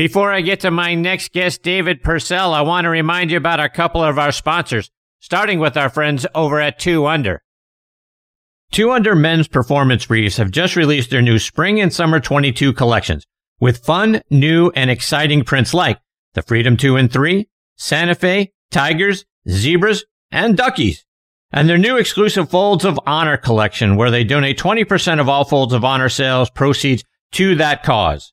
Before I get to my next guest, David Pursell, I want to remind you about a couple of our sponsors, starting with our friends over at 2 Under. 2 Under men's performance briefs have just released their new spring and summer 22 collections with fun, new, and exciting prints like the Freedom 2 and 3, Santa Fe, Tigers, Zebras, and Duckies. And their new exclusive Folds of Honor collection where they donate 20% of all Folds of Honor sales proceeds to that cause.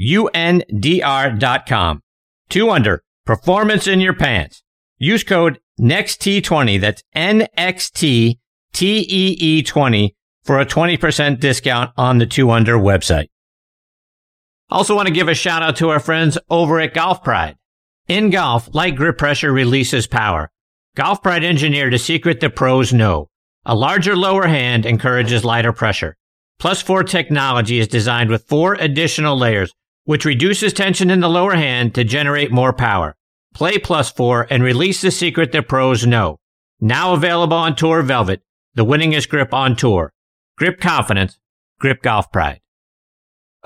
UNDR.com. Two under, performance in your pants. Use code NEXT20, that's N-X-T-T-E-E-20 for a 20% discount on the Two Under website. Also want to give a shout out to our friends over at Golf Pride. In golf, light grip pressure releases power. Golf Pride engineered a secret the pros know. A larger lower hand encourages lighter pressure. Plus 4 technology is designed with four additional layers, which reduces tension in the lower hand to generate more power. Play Plus 4 and release the secret that pros know. Now available on Tour Velvet, the winningest grip on tour. Grip confidence, grip golf pride.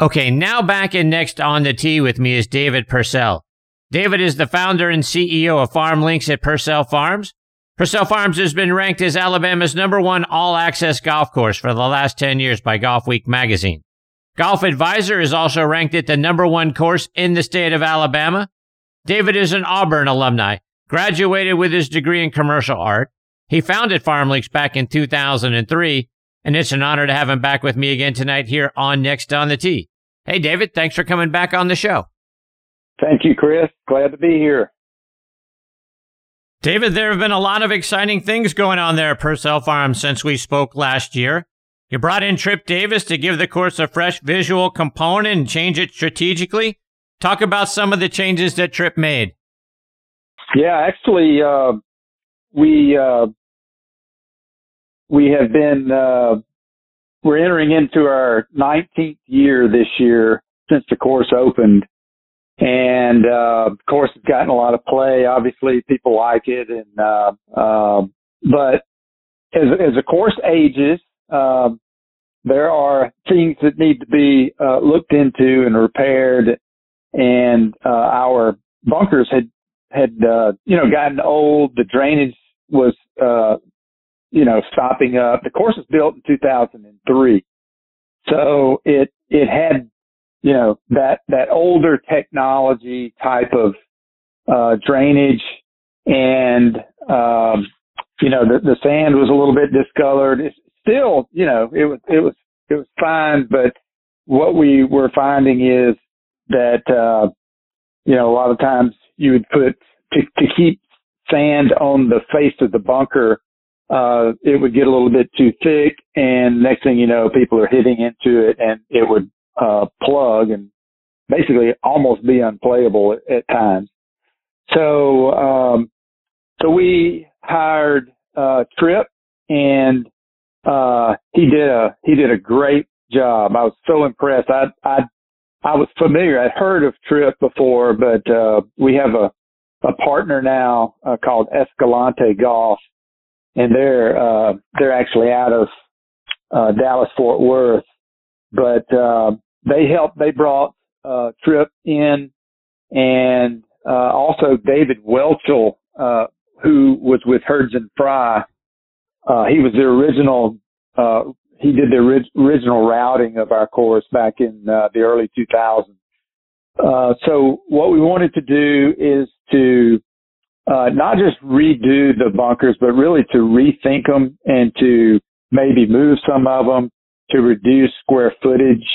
Okay, now back and next on the tee with me is David Pursell. David is the founder and CEO of FarmLinks at Pursell Farms. Pursell Farms has been ranked as Alabama's number one all access golf course for the last 10 years by Golf Week magazine. Golf Advisor is also ranked at the number one course in the state of Alabama. David is an Auburn alumni, graduated with his degree in commercial art. He founded FarmLinks back in 2003, and it's an honor to have him back with me again tonight here on Next on the Tee. Hey, David, thanks for coming back on the show. Thank you, Chris. Glad to be here. David, there have been a lot of exciting things going on there at Pursell Farm since we spoke last year. You brought in Tripp Davis to give the course a fresh visual component and change it strategically. Talk about some of the changes that Tripp made. Yeah, actually, uh, we uh, we have been uh, we're entering into our 19th year this year since the course opened, and uh, of course it's gotten a lot of play. Obviously, people like it, and uh, uh, but as as the course ages, um, there are things that need to be uh, looked into and repaired, and uh, our bunkers had had uh, you know gotten old. The drainage was uh, you know stopping up. The course was built in 2003, so it it had you know, that, that older technology type of, uh, drainage and, um, you know, the, the sand was a little bit discolored. It's still, you know, it was, it was, it was fine, but what we were finding is that, uh, you know, a lot of times you would put to, to keep sand on the face of the bunker, uh, it would get a little bit too thick and next thing you know, people are hitting into it and it would uh, plug and basically almost be unplayable at, at times. So, um, so we hired, uh, Tripp and, uh, he did a, he did a great job. I was so impressed. I, I, I was familiar. I'd heard of Tripp before, but, uh, we have a, a partner now, uh, called Escalante Golf and they're, uh, they're actually out of, uh, Dallas Fort Worth, but, uh, they helped, they brought, uh, Tripp in and, uh, also David Whelchel, uh, who was with Hurdzan Fry. Uh, he was the original, uh, he did the ori- original routing of our course back in, uh, the early 2000s. Uh, so what we wanted to do is to, uh, not just redo the bunkers, but really to rethink them and to maybe move some of them to reduce square footage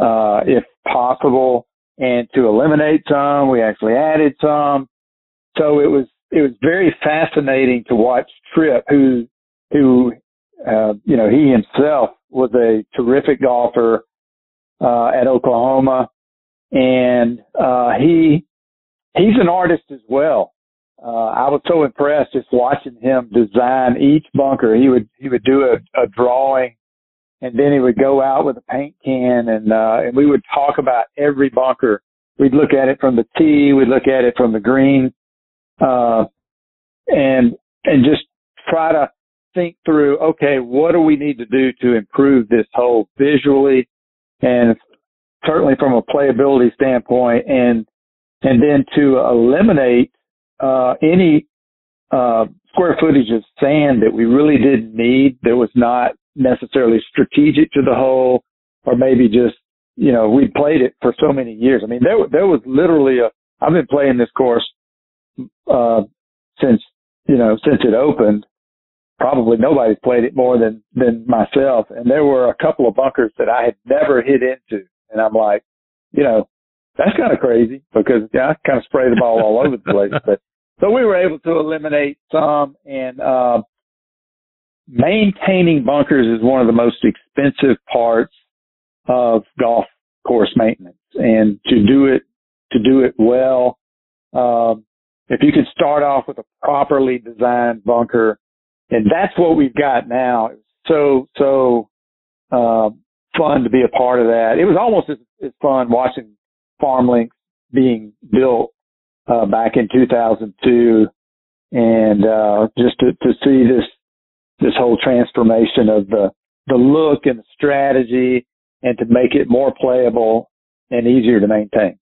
uh, if possible. And to eliminate some, we actually added some. So it was, it was very fascinating to watch Tripp, who, who, uh, you know, he himself was a terrific golfer, uh, at Oklahoma. And, uh, he, he's an artist as well. Uh, I was so impressed just watching him design each bunker. He would, he would do a, a drawing and then he would go out with a paint can and, uh, and we would talk about every bunker. We'd look at it from the tee. We'd look at it from the green, uh, and, and just try to think through, okay, what do we need to do to improve this hole visually and certainly from a playability standpoint and, and then to eliminate, uh, any, uh, square footage of sand that we really didn't need that was not necessarily strategic to the hole or maybe just, you know, we played it for so many years. I mean, there, there was literally a, I've been playing this course, uh, since, you know, since it opened probably nobody's played it more than than myself. And there were a couple of bunkers that I had never hit into, and I'm like, you know, that's kind of crazy because yeah, I kind of spray the ball all over the place. But so we were able to eliminate some, and uh, maintaining bunkers is one of the most expensive parts of golf course maintenance, and to do it to do it well. Um, if you could start off with a properly designed bunker and that's what we've got now. So so uh, fun to be a part of that. It was almost as, as fun watching FarmLinks being built uh, back in 2002, and uh, just to, to see this this whole transformation of the the look and the strategy, and to make it more playable and easier to maintain.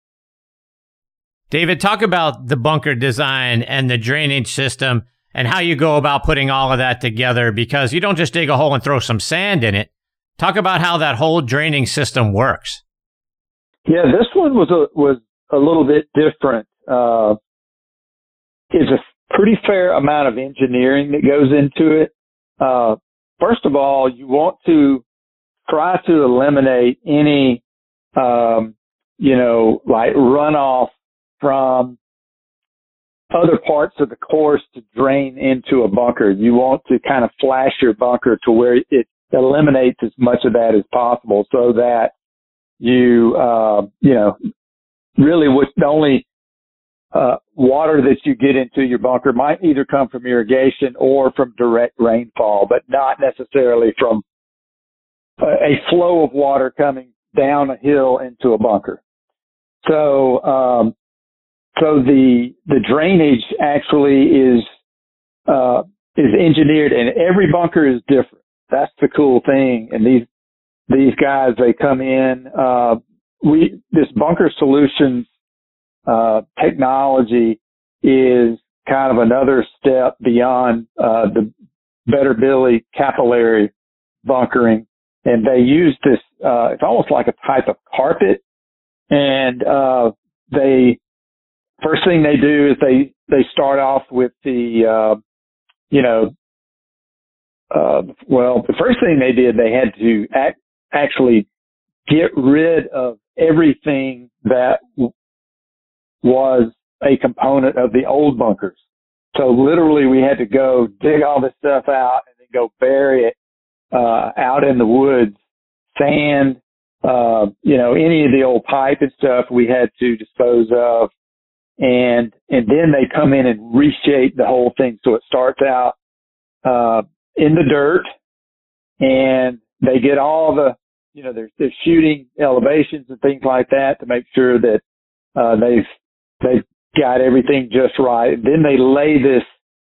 David, talk about the bunker design and the drainage system and how you go about putting all of that together because you don't just dig a hole and throw some sand in it. Talk about how that whole draining system works. Yeah, this one was a was a little bit different. Uh, it's a pretty fair amount of engineering that goes into it. Uh, first of all, you want to try to eliminate any, um, you know, like runoff from other parts of the course to drain into a bunker. You want to kind of flash your bunker to where it eliminates as much of that as possible so that you, uh, you know, really what the only, uh, water that you get into your bunker might either come from irrigation or from direct rainfall, but not necessarily from a flow of water coming down a hill into a bunker. So, um, so the the drainage actually is uh, is engineered, and every bunker is different. That's the cool thing. And these these guys, they come in. Uh, we this bunker solutions uh, technology is kind of another step beyond uh, the Better Billy capillary bunkering, and they use this. Uh, it's almost like a type of carpet, and uh, they first thing they do is they they start off with the uh, you know uh, well the first thing they did they had to act, actually get rid of everything that was a component of the old bunkers. So literally we had to go dig all this stuff out and then go bury it uh, out in the woods, sand, uh, you know, any of the old pipe and stuff we had to dispose of and and then they come in and reshape the whole thing so it starts out uh, in the dirt, and they get all the you know they're they're shooting elevations and things like that to make sure that uh, they've they've got everything just right. And then they lay this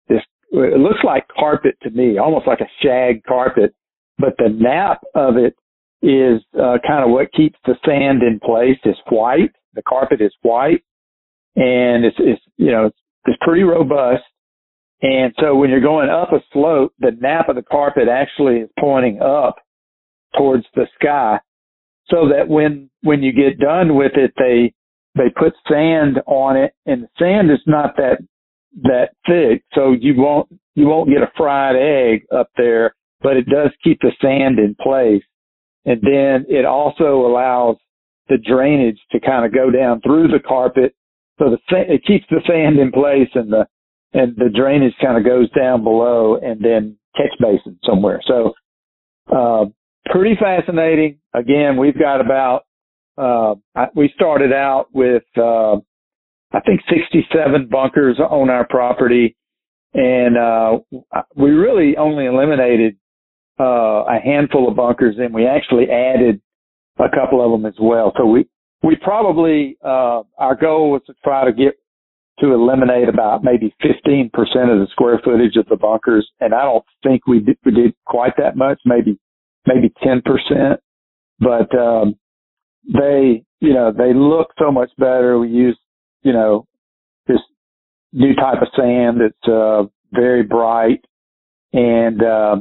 this it looks like carpet to me, almost like a shag carpet, but the nap of it is uh, kind of what keeps the sand in place. It's white. The carpet is white and it's, it's you know, it's, pretty robust. And so when you're going up a slope, the nap of the carpet actually is pointing up towards the sky so that when, when you get done with it, they, they put sand on it and the sand is not that, that thick. So you won't, you won't get a fried egg up there, but it does keep the sand in place. And then it also allows the drainage to kind of go down through the carpet so the it keeps the sand in place and the and the drainage kind of goes down below and then catch basin somewhere. So uh, pretty fascinating. Again, we've got about uh, we started out with uh, I think 67 bunkers on our property, and uh, we really only eliminated uh, a handful of bunkers, and we actually added a couple of them as well. So we we probably uh, our goal was to try to get to eliminate about maybe 15% of the square footage of the bunkers, and I don't think we did, we did quite that much, maybe maybe 10%. But um, they, you know, they look so much better. We use, you know, this new type of sand that's uh, very bright, and uh,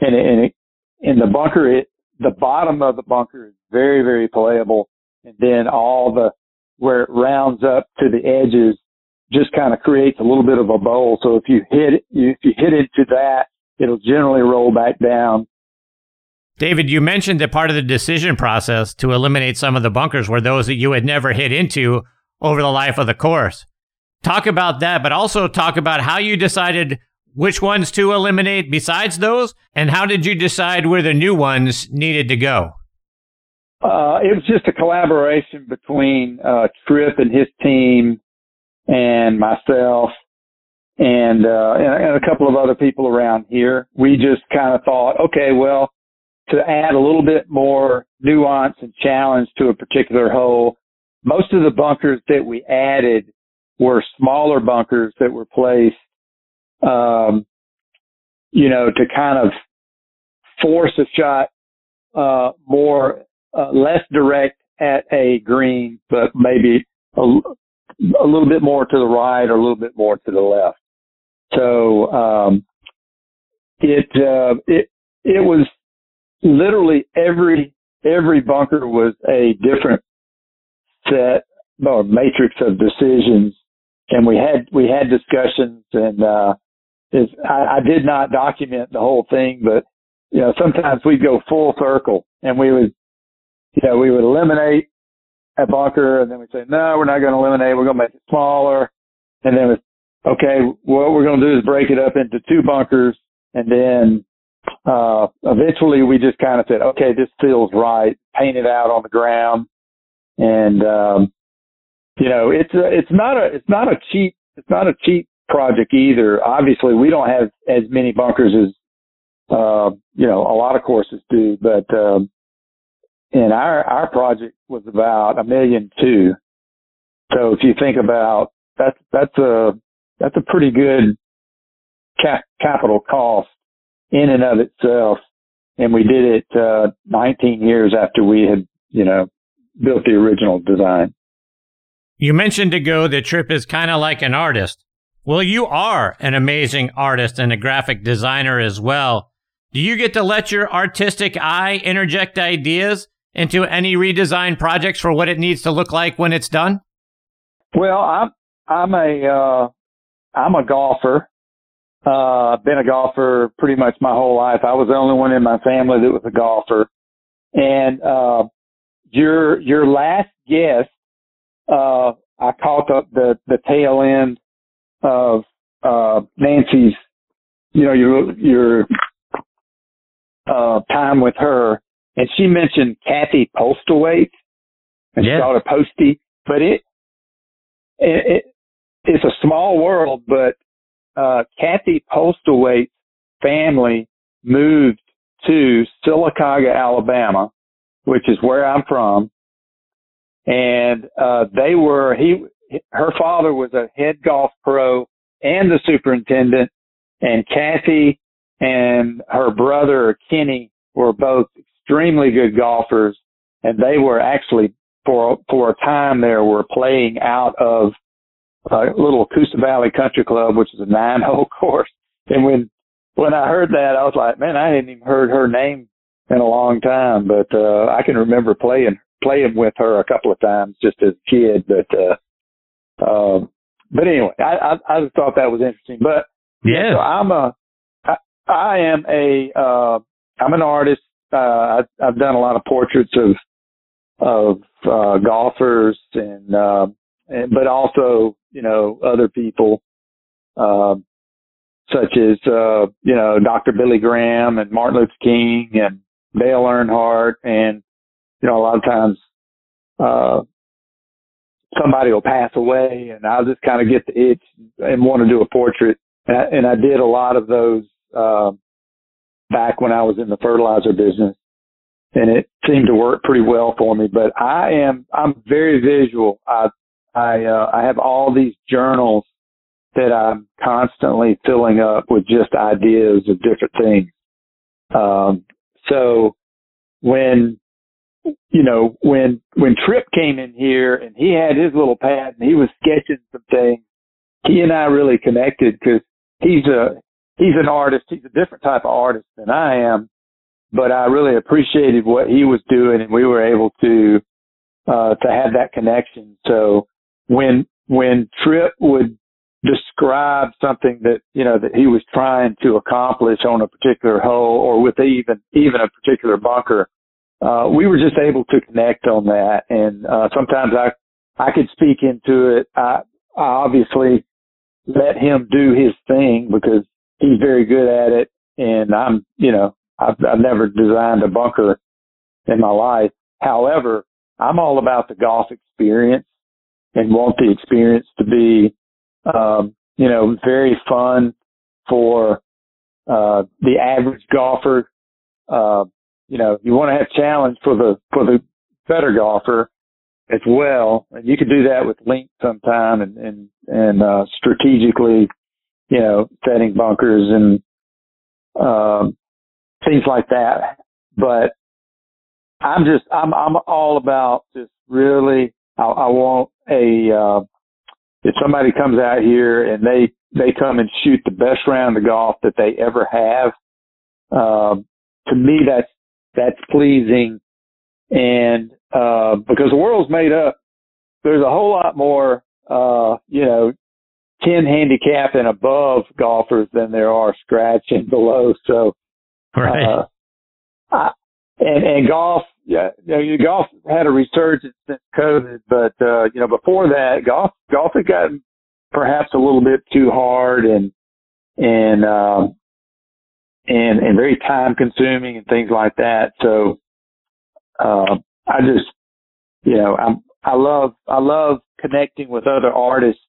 and and it, in the bunker, it the bottom of the bunker is very very playable, and then all the where it rounds up to the edges just kind of creates a little bit of a bowl. So if you hit it, if you hit into that, it'll generally roll back down. David, you mentioned that part of the decision process to eliminate some of the bunkers were those that you had never hit into over the life of the course. Talk about that, but also talk about how you decided which ones to eliminate besides those, and how did you decide where the new ones needed to go? Uh, it was just a collaboration between uh, Tripp and his team and myself and, uh, and, a couple of other people around here. We just kind of thought, okay, well, to add a little bit more nuance and challenge to a particular hole, most of the bunkers that we added were smaller bunkers that were placed, um, you know, to kind of force a shot, uh, more, uh, less direct at a green, but maybe a, a little bit more to the right or a little bit more to the left. So, um, it, uh, it, it was literally every, every bunker was a different set or matrix of decisions. And we had, we had discussions and, uh, is I, I did not document the whole thing, but you know, sometimes we'd go full circle and we would, you know, we would eliminate a bunker and then we'd say, no, we're not going to eliminate. We're going to make it smaller. And then, we, okay, what we're going to do is break it up into two bunkers. And then, uh, eventually we just kind of said, okay, this feels right. Paint it out on the ground. And, um, you know, it's a, it's not a, it's not a cheap, it's not a cheap project either. Obviously we don't have as many bunkers as, uh, you know, a lot of courses do, but, um, and our our project was about a million two. So if you think about that's that's a that's a pretty good cap, capital cost in and of itself, and we did it uh, 19 years after we had you know built the original design. You mentioned ago that Tripp is kind of like an artist. Well, you are an amazing artist and a graphic designer as well. Do you get to let your artistic eye interject ideas into any redesign projects for what it needs to look like when it's done? Well, I'm I'm a uh, I'm a golfer. Uh, been a golfer pretty much my whole life. I was the only one in my family that was a golfer. And uh, your your last guest, uh, I caught up the the tail end of uh, Nancy's, you know, your your uh, time with her, and she mentioned Kathy Postlethwaite, and yeah. she called her Posty, but it, it, it it's a small world, but uh, Kathy Postlethwaite's family moved to Sylacauga, Alabama, which is where I'm from, and uh, they were he her father was a head golf pro and the superintendent, and Kathy and her brother Kenny were both extremely good golfers, and they were actually for for a time there were playing out of a little Coosa Valley Country Club, which is a nine hole course. And when when I heard that, I was like, man, I hadn't even heard her name in a long time, but uh, I can remember playing playing with her a couple of times just as a kid. But uh, um, but anyway, I, I I just thought that was interesting. But yeah, so I'm a I, I am a uh, I'm an artist uh, I've, I've done a lot of portraits of of uh, golfers and, uh, and but also you know other people uh, such as uh, you know Dr. Billy Graham and Martin Luther King and Dale Earnhardt and you know a lot of times uh, somebody will pass away and I'll just kind of get the itch and want to do a portrait. And I, and I did a lot of those, uh, back when I was in the fertilizer business and it seemed to work pretty well for me, but I am, I'm very visual. I, I, uh, I have all these journals that I'm constantly filling up with just ideas of different things. Um, so when you know, when when Tripp came in here and he had his little pad and he was sketching some things, he and I really connected because he's a he's an artist. He's a different type of artist than I am, but I really appreciated what he was doing, and we were able to uh, to have that connection. So when when Tripp would describe something that you know that he was trying to accomplish on a particular hole or with even even a particular bunker uh, we were just able to connect on that. And, uh, sometimes I, I could speak into it. I, I obviously let him do his thing because he's very good at it. And I'm, you know, I've, I've never designed a bunker in my life. However, I'm all about the golf experience and want the experience to be, um, you know, very fun for, uh, the average golfer. Uh, you know, you want to have challenge for the, for the better golfer as well. And you can do that with length sometime and, and, and, uh, strategically, you know, setting bunkers and, um, things like that. But I'm just, I'm, I'm all about just really, I, I want a, uh, if somebody comes out here and they, they come and shoot the best round of golf that they ever have, um, to me, that's that's pleasing. And, uh, because the world's made up, there's a whole lot more, uh, you know, 10 handicap and above golfers than there are scratch and below. So, right. Uh, I, and, and golf, yeah, you know, golf had a resurgence since COVID, but, uh, you know, before that, golf, golf had gotten perhaps a little bit too hard and, and, um, and and very time consuming and things like that. So uh, I just you know I'm I love I love connecting with other artists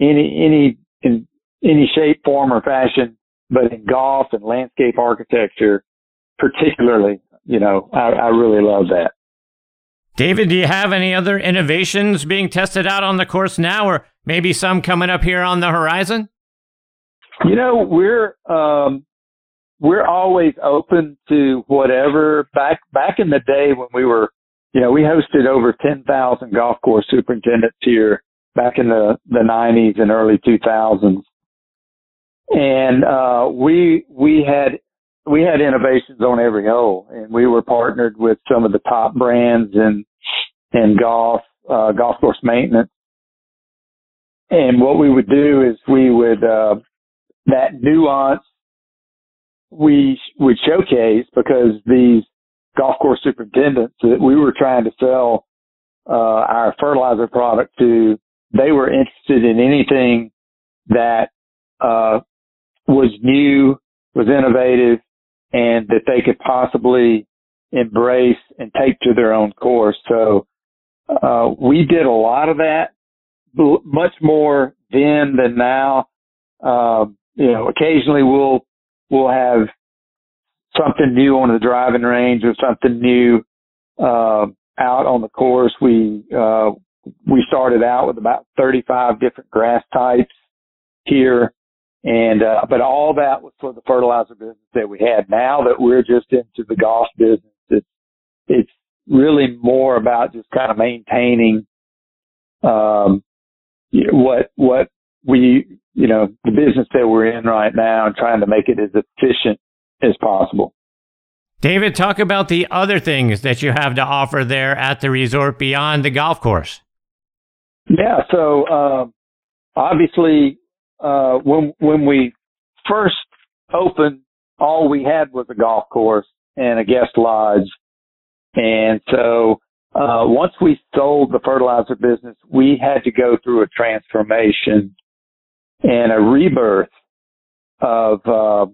any any in any shape, form, or fashion, but in golf and landscape architecture, particularly, you know, I, I really love that. David, do you have any other innovations being tested out on the course now, or maybe some coming up here on the horizon? You know, we're um, we're always open to whatever. Back back in the day when we were, you know, we hosted over ten thousand golf course superintendents here back in the the nineties and early two thousands, and uh, we we had we had innovations on every hole, and we were partnered with some of the top brands in in golf uh, golf course maintenance. And what we would do is we would uh, that nuance we would showcase because these golf course superintendents that we were trying to sell uh, our fertilizer product to, they were interested in anything that uh, was new, was innovative, and that they could possibly embrace and take to their own course. So uh, we did a lot of that, much more then than now. Uh, you know, occasionally we'll we'll have something new on the driving range or something new uh, out on the course. We uh, we started out with about 35 different grass types here, and uh, but all that was for the fertilizer business that we had. Now that we're just into the golf business, it's it's really more about just kind of maintaining um, what what we you know, the business that we're in right now and trying to make it as efficient as possible. David, talk about the other things that you have to offer there at the resort beyond the golf course. Yeah, so uh, obviously, uh, when when we first opened, all we had was a golf course and a guest lodge, and so uh, once we sold the fertilizer business, we had to go through a transformation and a rebirth of, uh,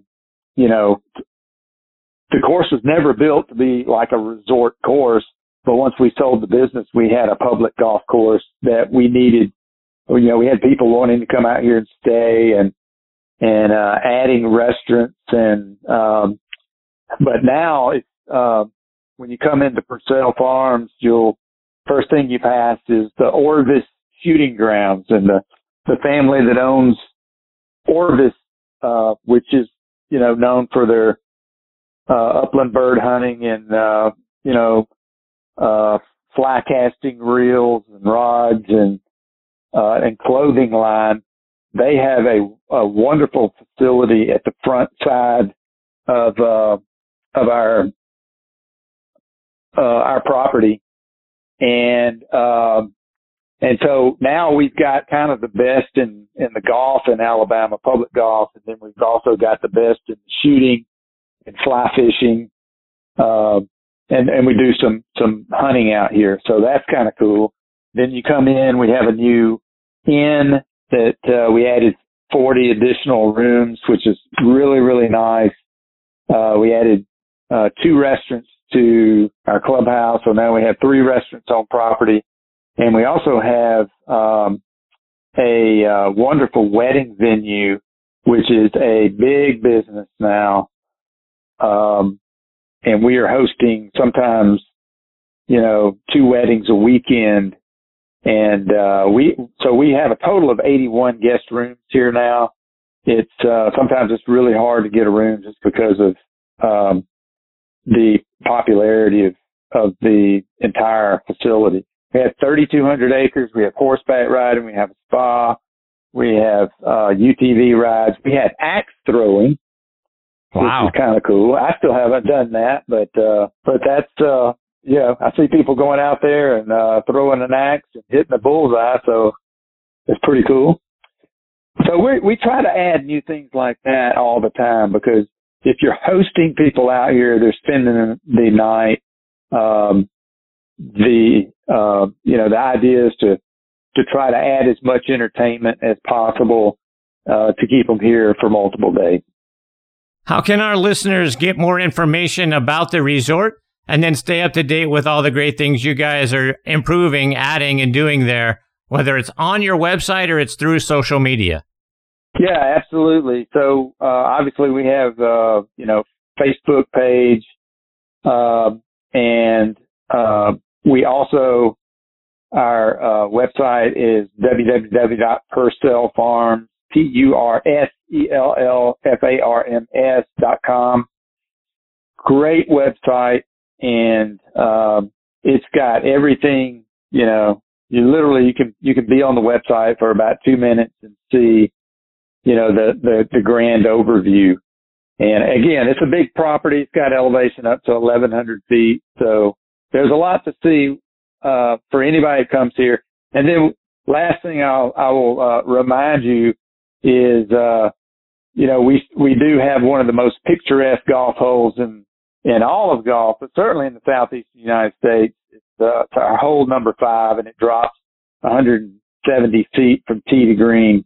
you know, the course was never built to be like a resort course. But once we sold the business, we had a public golf course that we needed. You know, we had people wanting to come out here and stay and, and, uh, adding restaurants and, um, but now it's, uh, when you come into Pursell Farms, you'll, first thing you pass is the Orvis shooting grounds and the, the family that owns Orvis, uh, which is, you know, known for their, uh, upland bird hunting and, uh, you know, uh, fly casting reels and rods and, uh, and clothing line. They have a, a wonderful facility at the front side of, uh, of our, uh, our property. And, um, and so now we've got kind of the best in, in the golf in Alabama, public golf, and then we've also got the best in shooting and fly fishing. Uh, and, and we do some, some hunting out here. So that's kind of cool. Then you come in, we have a new inn that, uh, we added 40 additional rooms, which is really, really nice. Uh, we added, uh, two restaurants to our clubhouse. So now we have three restaurants on property and we also have, um, a, uh, wonderful wedding venue, which is a big business now. Um, and we are hosting sometimes, you know, two weddings a weekend. And, uh, we, so we have a total of 81 guest rooms here now. It's, uh, sometimes it's really hard to get a room just because of, um, the popularity of, of the entire facility. We have 3,200 acres. We have horseback riding. We have a spa. We have, uh, UTV rides. We have axe throwing Wow. Which is kind of cool. I still haven't done that, but, uh, but that's, uh, yeah, I see people going out there and, uh, throwing an axe and hitting the bullseye. So it's pretty cool. So we, we try to add new things like that all the time because if you're hosting people out here, they're spending the night, um, the, uh, you know, the idea is to, to try to add as much entertainment as possible, uh, to keep them here for multiple days. How can our listeners get more information about the resort and then stay up to date with all the great things you guys are improving, adding, and doing there, whether it's on your website or it's through social media? Yeah, absolutely. So uh, obviously we have uh, you know Facebook page, uh, and uh, we also our uh, website is www.pursellfarms P U R S E L L F A R M S dot com. Great website and um, it's got everything, you know, you literally you can you can be on the website for about two minutes and see, you know, the the, the grand overview. And again, it's a big property. It's got elevation up to 1100 feet. So there's a lot to see, uh, for anybody that comes here. And then last thing I'll, I will, uh, remind you is, uh, you know, we, we do have one of the most picturesque golf holes in, in all of golf, but certainly in the southeastern United States. It's, uh, it's our hole number five and it drops 170 feet from tee to green.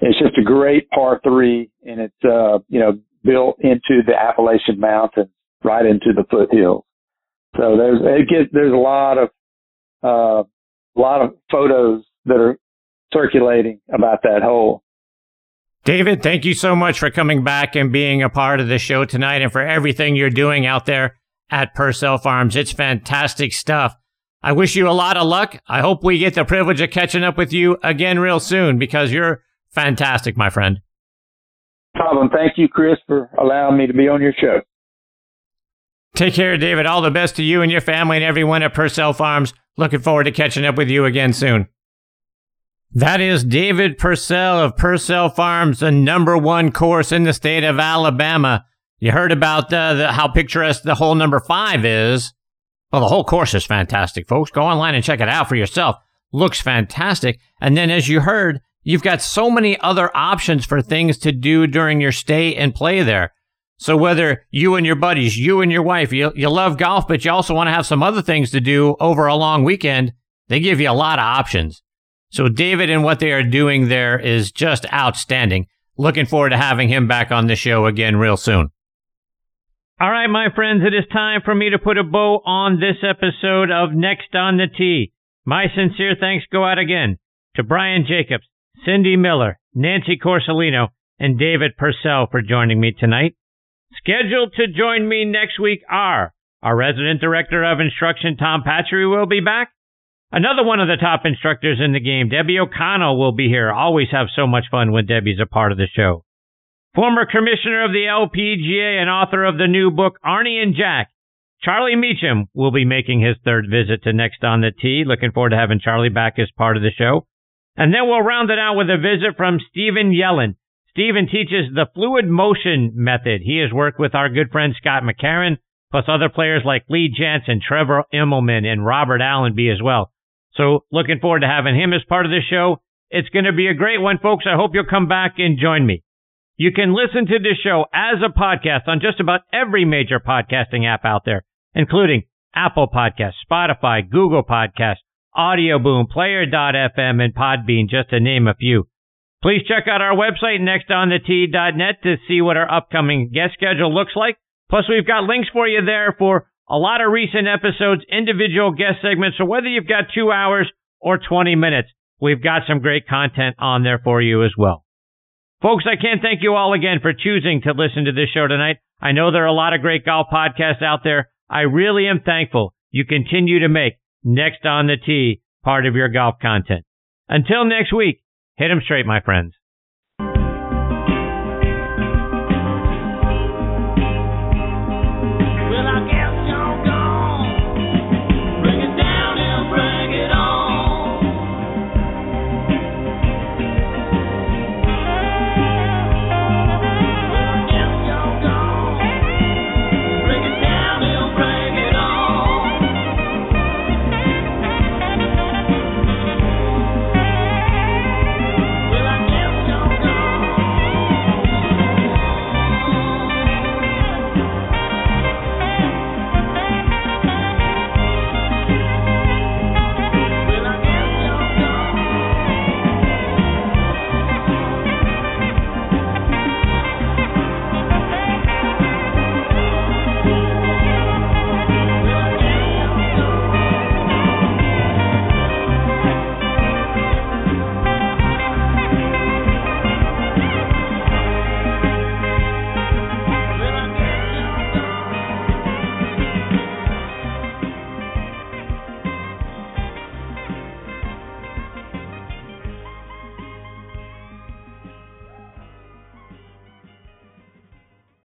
It's just a great par three and it's, uh, you know, built into the Appalachian Mountains, right into the foothills. So there's, it gets, there's a lot of, uh, a lot of photos that are circulating about that hole. David, thank you so much for coming back and being a part of the show tonight and for everything you're doing out there at Pursell Farms. It's fantastic stuff. I wish you a lot of luck. I hope we get the privilege of catching up with you again real soon because you're fantastic, my friend. Problem. Thank you, Chris, for allowing me to be on your show. Take care, David. All the best to you and your family and everyone at Pursell Farms. Looking forward to catching up with you again soon. That is David Pursell of Pursell Farms, the number one course in the state of Alabama. You heard about the, how picturesque the hole number five is. Well, the whole course is fantastic, folks. Go online and check it out for yourself. Looks fantastic. And then, as you heard, you've got so many other options for things to do during your stay and play there. So whether you and your buddies, you and your wife, you, you love golf, but you also want to have some other things to do over a long weekend, they give you a lot of options. So David and what they are doing there is just outstanding. Looking forward to having him back on the show again real soon. All right, my friends, it is time for me to put a bow on this episode of Next on the Tee. My sincere thanks go out again to Brian Jacobs, Cindy Miller, Nancy Corsolino, and David Pursell for joining me tonight. Scheduled to join me next week are our resident director of instruction, Tom Patchery, will be back. Another one of the top instructors in the game, Debbie O'Connell, will be here. Always have so much fun when Debbie's a part of the show. Former commissioner of the LPGA and author of the new book, Arnie and Jack, Charlie Mechem, will be making his third visit to Next on the Tee. Looking forward to having Charlie back as part of the show. And then we'll round it out with a visit from Stephen Yellen. Stephen teaches the fluid motion method. He has worked with our good friend Scott McCarron, plus other players like Lee Janzen, Trevor Immelman, and Robert Allenby as well. So looking forward to having him as part of the show. It's going to be a great one, folks. I hope you'll come back and join me. You can listen to this show as a podcast on just about every major podcasting app out there, including Apple Podcasts, Spotify, Google Podcasts, Audio Boom, Player.fm, and Podbean, just to name a few. Please check out our website, nextonthetee.net, to see what our upcoming guest schedule looks like. Plus, we've got links for you there for a lot of recent episodes, individual guest segments. So whether you've got two hours or 20 minutes, we've got some great content on there for you as well. Folks, I can't thank you all again for choosing to listen to this show tonight. I know there are a lot of great golf podcasts out there. I really am thankful you continue to make Next on the Tee part of your golf content. Until next week, hit 'em straight, my friends.